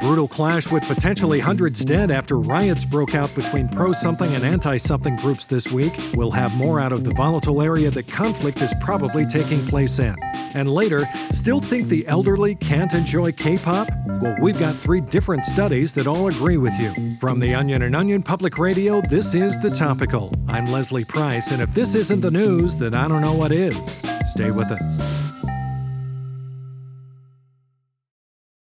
brutal clash with potentially hundreds dead after riots broke out between pro something and anti something groups this week. We'll have more out of the volatile area that conflict is probably taking place in. And later, still think the elderly can't enjoy K pop? Well, we've got three different studies that all agree with you. From The Onion and Onion Public Radio, this is The Topical. I'm Leslie Price, and if this isn't the news, then I don't know what is. Stay with us.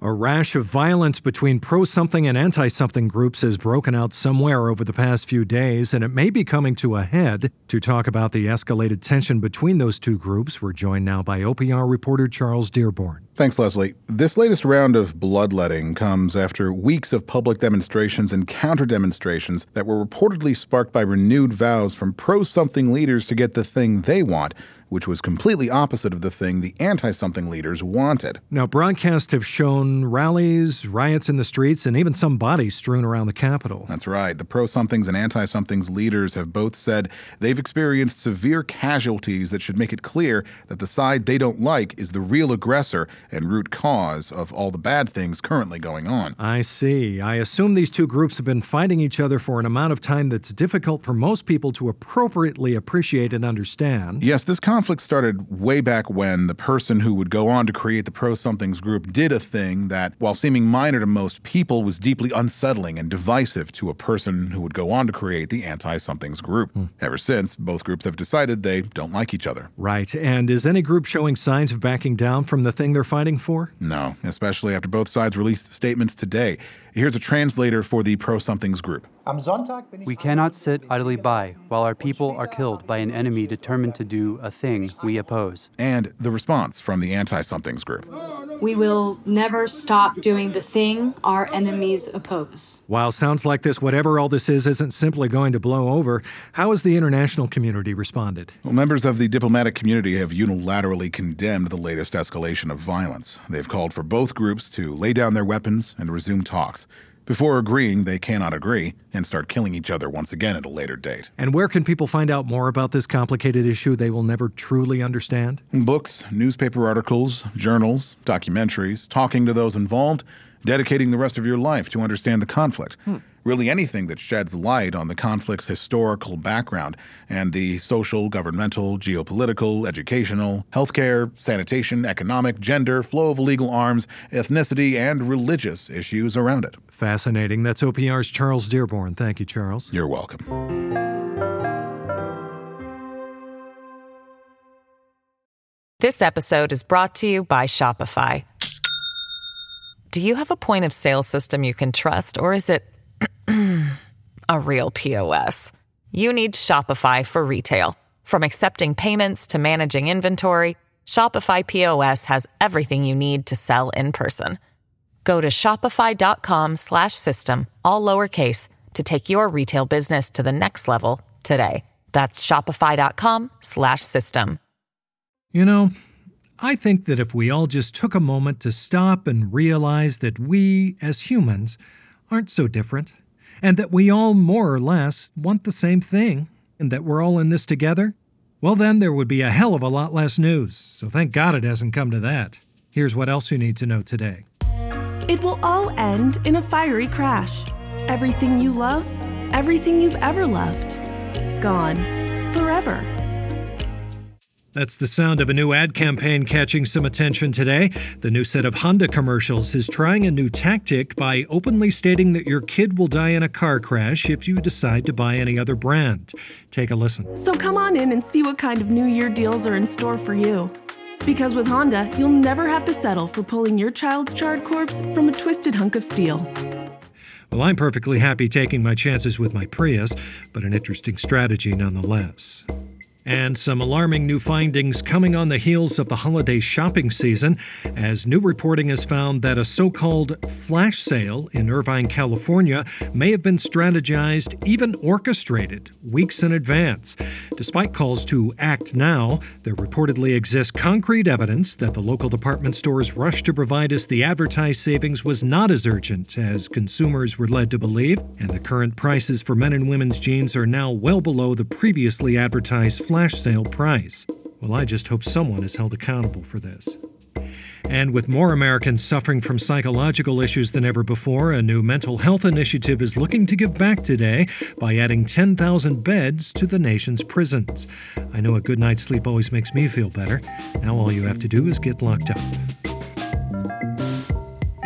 A rash of violence between pro something and anti something groups has broken out somewhere over the past few days, and it may be coming to a head. To talk about the escalated tension between those two groups, we're joined now by OPR reporter Charles Dearborn. Thanks, Leslie. This latest round of bloodletting comes after weeks of public demonstrations and counter demonstrations that were reportedly sparked by renewed vows from pro something leaders to get the thing they want which was completely opposite of the thing the anti something leaders wanted. Now, broadcasts have shown rallies, riots in the streets, and even some bodies strewn around the Capitol. That's right. The pro somethings and anti somethings leaders have both said they've experienced severe casualties that should make it clear that the side they don't like is the real aggressor and root cause of all the bad things currently going on. I see. I assume these two groups have been fighting each other for an amount of time that's difficult for most people to appropriately appreciate and understand. Yes, this conflict started way back when the person who would go on to create the Pro Somethings group did a thing that, while seeming minor to most people, was deeply unsettling and divisive to a person who would go on to create the Anti Somethings group. Hmm. Ever since, both groups have decided they don't like each other. Right. And is any group showing signs of backing down from the thing they're fighting for? No, especially after both sides released statements today. Here's a translator for the Pro Somethings group. We cannot sit idly by while our people are killed by an enemy determined to do a thing we oppose. And the response from the Anti Somethings group. We will never stop doing the thing our enemies oppose. While sounds like this, whatever all this is, isn't simply going to blow over, how has the international community responded? Well, members of the diplomatic community have unilaterally condemned the latest escalation of violence. They've called for both groups to lay down their weapons and resume talks before agreeing they cannot agree and start killing each other once again at a later date. And where can people find out more about this complicated issue they will never truly understand? Books, newspaper articles, journals, documentaries, talking to those involved, dedicating the rest of your life to understand the conflict. Hmm really anything that sheds light on the conflict's historical background and the social, governmental, geopolitical, educational, healthcare, sanitation, economic, gender, flow of illegal arms, ethnicity, and religious issues around it. Fascinating. That's OPR's Charles Dearborn. Thank you, Charles. You're welcome. This episode is brought to you by Shopify. Do you have a point of sale system you can trust, or is it a real POS. You need Shopify for retail. From accepting payments to managing inventory, Shopify POS has everything you need to sell in person. Go to shopify.com/system all lowercase to take your retail business to the next level today. That's shopify.com/system. You know, I think that if we all just took a moment to stop and realize that we as humans aren't so different and that we all more or less want the same thing, and that we're all in this together, well, then there would be a hell of a lot less news. So thank God it hasn't come to that. Here's what else you need to know today it will all end in a fiery crash. Everything you love, everything you've ever loved, gone forever. That's the sound of a new ad campaign catching some attention today. The new set of Honda commercials is trying a new tactic by openly stating that your kid will die in a car crash if you decide to buy any other brand. Take a listen. So come on in and see what kind of New Year deals are in store for you. Because with Honda, you'll never have to settle for pulling your child's charred corpse from a twisted hunk of steel. Well, I'm perfectly happy taking my chances with my Prius, but an interesting strategy nonetheless. And some alarming new findings coming on the heels of the holiday shopping season, as new reporting has found that a so called flash sale in Irvine, California, may have been strategized, even orchestrated, weeks in advance. Despite calls to act now, there reportedly exists concrete evidence that the local department store's rush to provide us the advertised savings was not as urgent as consumers were led to believe, and the current prices for men and women's jeans are now well below the previously advertised flash flash sale price. Well, I just hope someone is held accountable for this. And with more Americans suffering from psychological issues than ever before, a new mental health initiative is looking to give back today by adding 10,000 beds to the nation's prisons. I know a good night's sleep always makes me feel better. Now all you have to do is get locked up.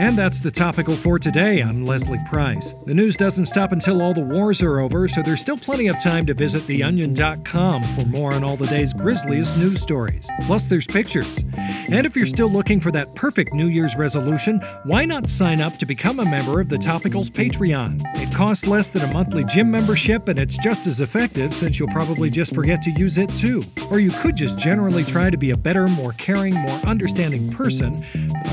And that's the topical for today. I'm Leslie Price. The news doesn't stop until all the wars are over, so there's still plenty of time to visit theonion.com for more on all the day's grisliest news stories. Plus, there's pictures. And if you're still looking for that perfect New Year's resolution, why not sign up to become a member of the Topicals Patreon? It costs less than a monthly gym membership, and it's just as effective since you'll probably just forget to use it too. Or you could just generally try to be a better, more caring, more understanding person,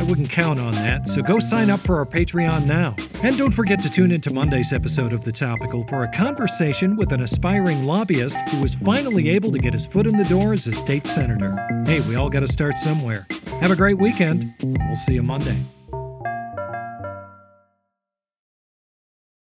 wouldn't count on that, so go sign up for our Patreon now. And don't forget to tune into Monday's episode of The Topical for a conversation with an aspiring lobbyist who was finally able to get his foot in the door as a state senator. Hey, we all got to start somewhere. Have a great weekend. We'll see you Monday.